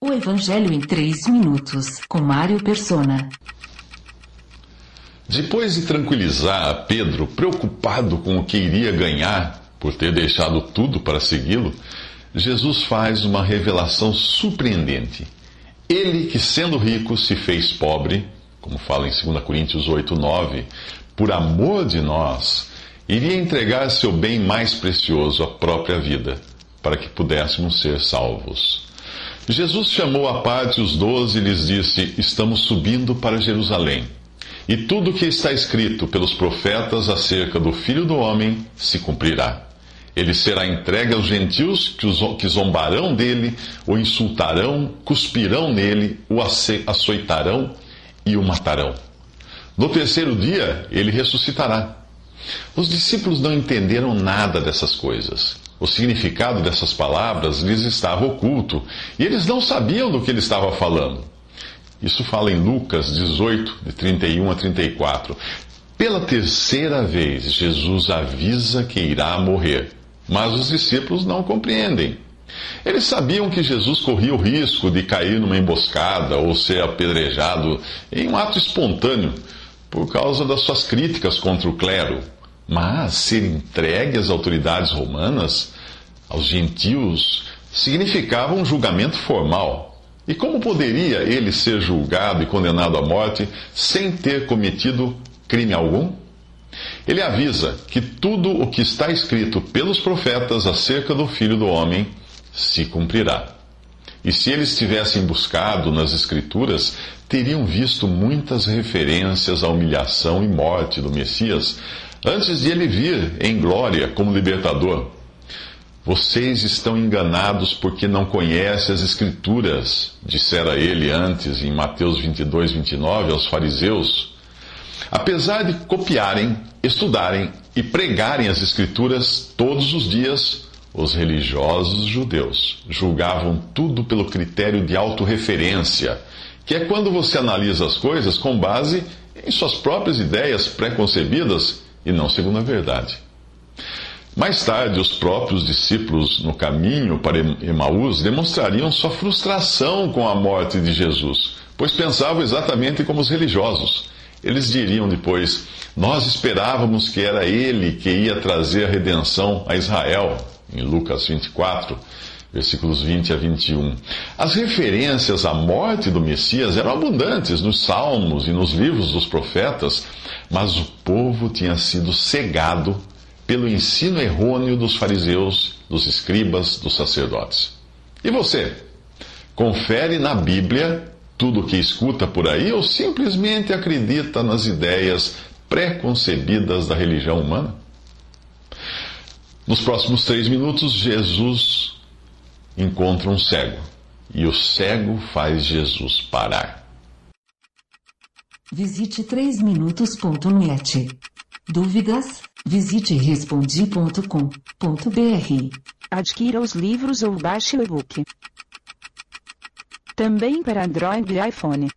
O Evangelho em 3 minutos, com Mário Persona. Depois de tranquilizar Pedro, preocupado com o que iria ganhar por ter deixado tudo para segui-lo, Jesus faz uma revelação surpreendente. Ele que, sendo rico, se fez pobre, como fala em 2 Coríntios 8, 9, por amor de nós, iria entregar seu bem mais precioso, a própria vida, para que pudéssemos ser salvos. Jesus chamou à parte os doze e lhes disse: Estamos subindo para Jerusalém. E tudo o que está escrito pelos profetas acerca do Filho do Homem se cumprirá. Ele será entregue aos gentios que zombarão dele, o insultarão, cuspirão nele, o açoitarão e o matarão. No terceiro dia, ele ressuscitará. Os discípulos não entenderam nada dessas coisas. O significado dessas palavras lhes estava oculto e eles não sabiam do que ele estava falando. Isso fala em Lucas 18, de 31 a 34. Pela terceira vez, Jesus avisa que irá morrer, mas os discípulos não compreendem. Eles sabiam que Jesus corria o risco de cair numa emboscada ou ser apedrejado em um ato espontâneo por causa das suas críticas contra o clero. Mas ser entregue às autoridades romanas, aos gentios, significava um julgamento formal. E como poderia ele ser julgado e condenado à morte sem ter cometido crime algum? Ele avisa que tudo o que está escrito pelos profetas acerca do Filho do Homem se cumprirá. E se eles tivessem buscado nas Escrituras, teriam visto muitas referências à humilhação e morte do Messias antes de ele vir em glória como libertador. Vocês estão enganados porque não conhecem as Escrituras, dissera ele antes em Mateus 22, 29 aos fariseus. Apesar de copiarem, estudarem e pregarem as Escrituras todos os dias, os religiosos judeus julgavam tudo pelo critério de autorreferência, que é quando você analisa as coisas com base em suas próprias ideias pré-concebidas e não segundo a verdade. Mais tarde, os próprios discípulos no caminho para Emaús demonstrariam sua frustração com a morte de Jesus, pois pensavam exatamente como os religiosos. Eles diriam depois: Nós esperávamos que era ele que ia trazer a redenção a Israel, em Lucas 24, versículos 20 a 21. As referências à morte do Messias eram abundantes nos salmos e nos livros dos profetas mas o povo tinha sido cegado pelo ensino errôneo dos fariseus, dos escribas, dos sacerdotes. E você? Confere na Bíblia tudo o que escuta por aí ou simplesmente acredita nas ideias pré-concebidas da religião humana? Nos próximos três minutos, Jesus encontra um cego e o cego faz Jesus parar. Visite 3minutos.net. Dúvidas? Visite respondi.com.br. Adquira os livros ou baixe o e-book. Também para Android e iPhone.